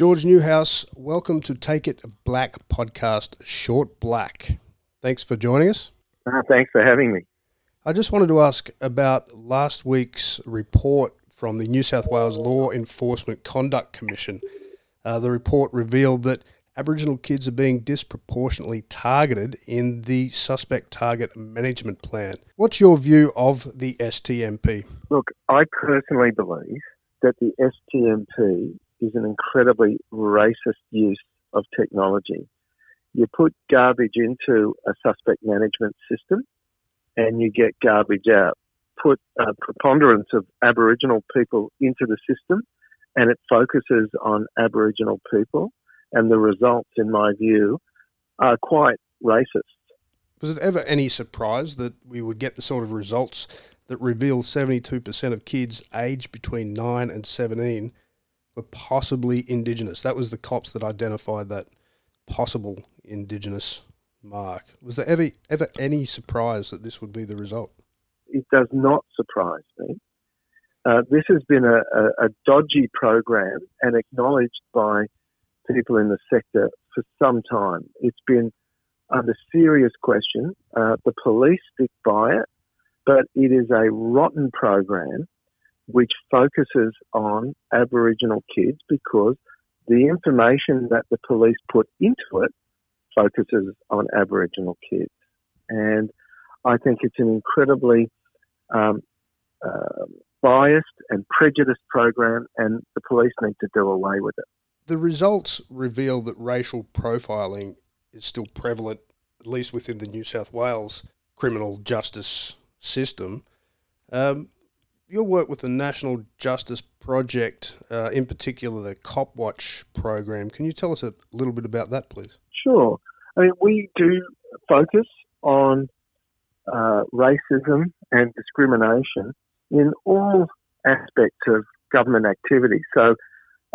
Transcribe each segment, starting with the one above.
George Newhouse, welcome to Take It Black podcast, Short Black. Thanks for joining us. Uh, thanks for having me. I just wanted to ask about last week's report from the New South Wales Law Enforcement Conduct Commission. Uh, the report revealed that Aboriginal kids are being disproportionately targeted in the Suspect Target Management Plan. What's your view of the STMP? Look, I personally believe that the STMP is an incredibly racist use of technology. You put garbage into a suspect management system and you get garbage out. Put a preponderance of Aboriginal people into the system and it focuses on Aboriginal people. And the results, in my view, are quite racist. Was it ever any surprise that we would get the sort of results that reveal 72% of kids aged between 9 and 17 were possibly Indigenous. That was the cops that identified that possible Indigenous mark. Was there ever ever any surprise that this would be the result? It does not surprise me. Uh, this has been a, a, a, dodgy program and acknowledged by people in the sector for some time. It's been under serious question. Uh, the police stick by it, but it is a rotten program which focuses on Aboriginal kids because the information that the police put into it focuses on Aboriginal kids. And I think it's an incredibly um, uh, biased and prejudiced program, and the police need to do away with it. The results reveal that racial profiling is still prevalent, at least within the New South Wales criminal justice system. Um, your work with the National Justice Project, uh, in particular the Cop Watch program, can you tell us a little bit about that, please? Sure. I mean, we do focus on uh, racism and discrimination in all aspects of government activity. So,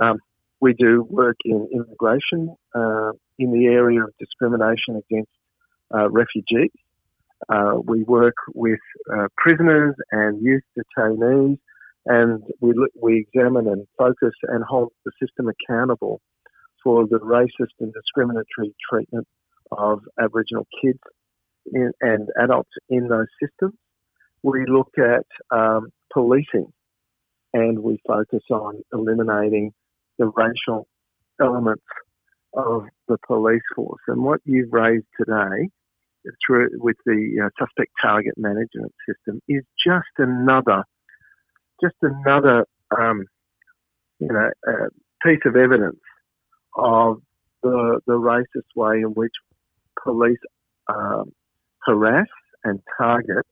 um, we do work in immigration, uh, in the area of discrimination against uh, refugees. Uh, we work with uh, prisoners and youth detainees, and we, we examine and focus and hold the system accountable for the racist and discriminatory treatment of Aboriginal kids in, and adults in those systems. We look at um, policing and we focus on eliminating the racial elements of the police force. And what you've raised today through with the uh, suspect target management system is just another, just another, um, you know, uh, piece of evidence of the the racist way in which police um, harass and target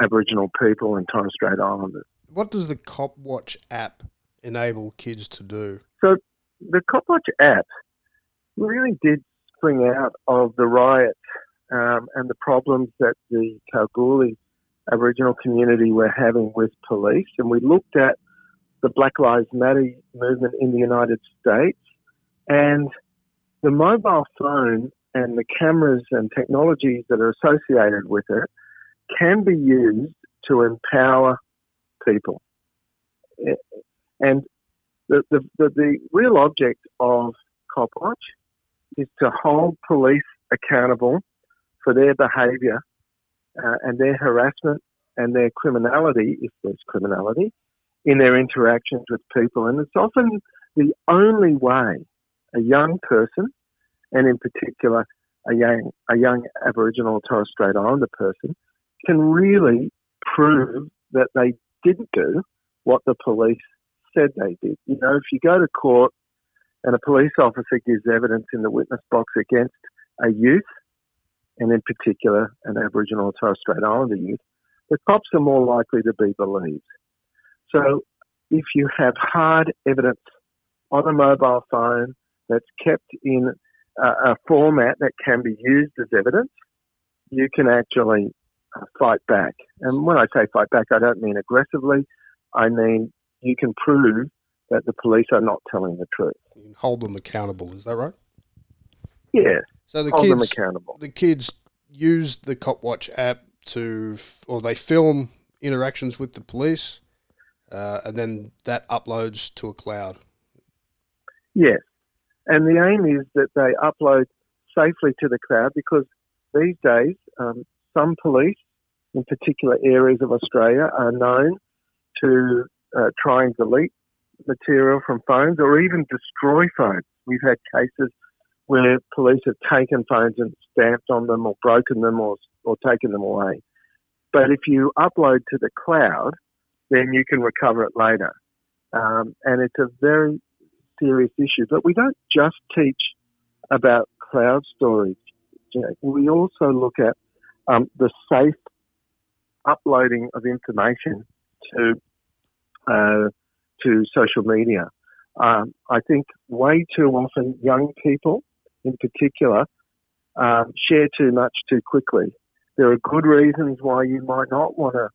Aboriginal people and Torres Strait Islanders. What does the Cop Watch app enable kids to do? So the Cop Watch app really did spring out of the riots um, and the problems that the Kalgoorlie Aboriginal community were having with police. And we looked at the Black Lives Matter movement in the United States and the mobile phone and the cameras and technologies that are associated with it can be used to empower people. And the, the, the, the real object of Copwatch is to hold police accountable for their behaviour uh, and their harassment and their criminality, if there's criminality, in their interactions with people. And it's often the only way a young person, and in particular a young, a young Aboriginal or Torres Strait Islander person, can really prove that they didn't do what the police said they did. You know, if you go to court and a police officer gives evidence in the witness box against a youth and in particular an Aboriginal or Torres Strait Islander youth, the cops are more likely to be believed. So if you have hard evidence on a mobile phone that's kept in a, a format that can be used as evidence, you can actually uh, fight back. And when I say fight back, I don't mean aggressively. I mean you can prove that the police are not telling the truth. You can hold them accountable. Is that right? Yeah. So the hold kids, them accountable. The kids use the Copwatch app to, or they film interactions with the police, uh, and then that uploads to a cloud. Yes. And the aim is that they upload safely to the cloud because these days, um, some police in particular areas of Australia are known to uh, try and delete material from phones or even destroy phones. We've had cases where police have taken phones and stamped on them or broken them or, or taken them away. But if you upload to the cloud, then you can recover it later. Um, and it's a very serious issue. But we don't just teach about cloud storage. We also look at um, the safe uploading of information to uh, to social media. Um, I think way too often young people, in particular, um, share too much too quickly. There are good reasons why you might not want to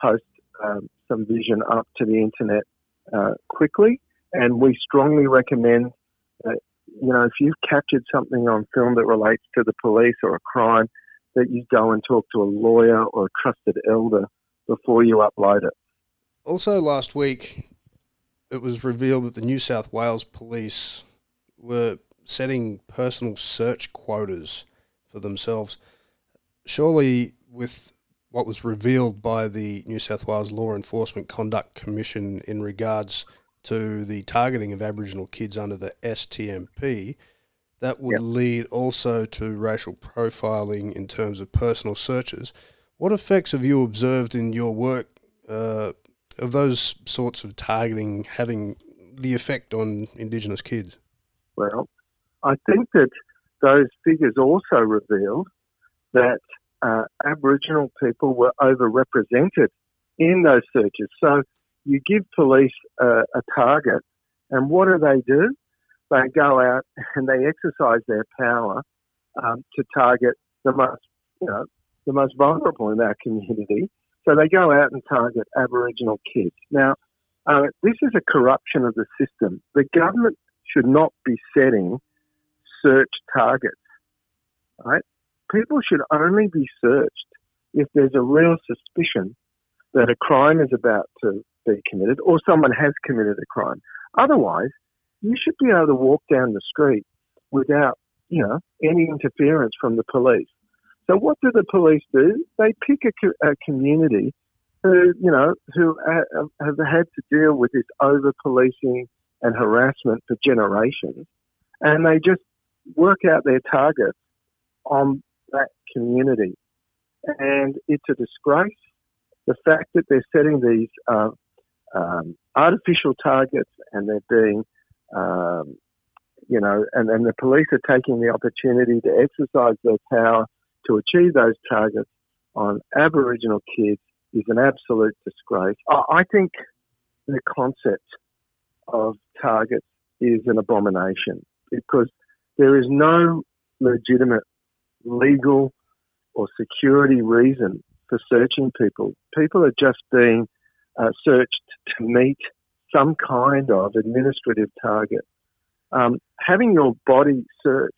post um, some vision up to the internet uh, quickly, and we strongly recommend that you know if you've captured something on film that relates to the police or a crime, that you go and talk to a lawyer or a trusted elder before you upload it. Also, last week, it was revealed that the New South Wales police were setting personal search quotas for themselves. Surely, with what was revealed by the New South Wales Law Enforcement Conduct Commission in regards to the targeting of Aboriginal kids under the STMP, that would yep. lead also to racial profiling in terms of personal searches. What effects have you observed in your work uh, of those sorts of targeting having the effect on Indigenous kids? Well, I think that those figures also revealed that uh, Aboriginal people were overrepresented in those searches. So you give police a, a target, and what do they do? they go out and they exercise their power um, to target the most, you know, the most vulnerable in our community. So they go out and target Aboriginal kids. Now, uh, this is a corruption of the system. The government should not be setting search targets, right? People should only be searched if there's a real suspicion that a crime is about to be committed or someone has committed a crime. Otherwise, you should be able to walk down the street without, you know, any interference from the police. So what do the police do? They pick a, a community who, you know, who uh, have had to deal with this over policing and harassment for generations, and they just work out their targets on that community. And it's a disgrace. The fact that they're setting these uh, um, artificial targets and they're being um, you know, and, and the police are taking the opportunity to exercise their power to achieve those targets on Aboriginal kids is an absolute disgrace. I think the concept of targets is an abomination because there is no legitimate legal or security reason for searching people. People are just being uh, searched to meet some kind of administrative target. Um, having your body searched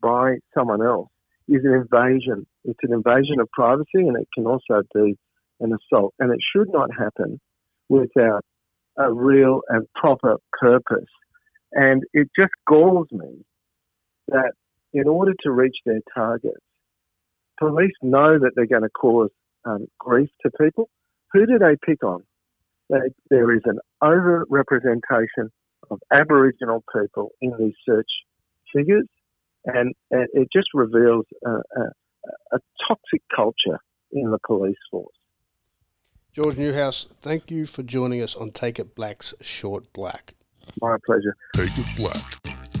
by someone else is an invasion. It's an invasion of privacy and it can also be an assault. And it should not happen without a real and proper purpose. And it just galls me that in order to reach their targets, police know that they're going to cause um, grief to people. Who do they pick on? that there is an over-representation of Aboriginal people in these search figures, and, and it just reveals a, a, a toxic culture in the police force. George Newhouse, thank you for joining us on Take It Black's Short Black. My pleasure. Take It Black.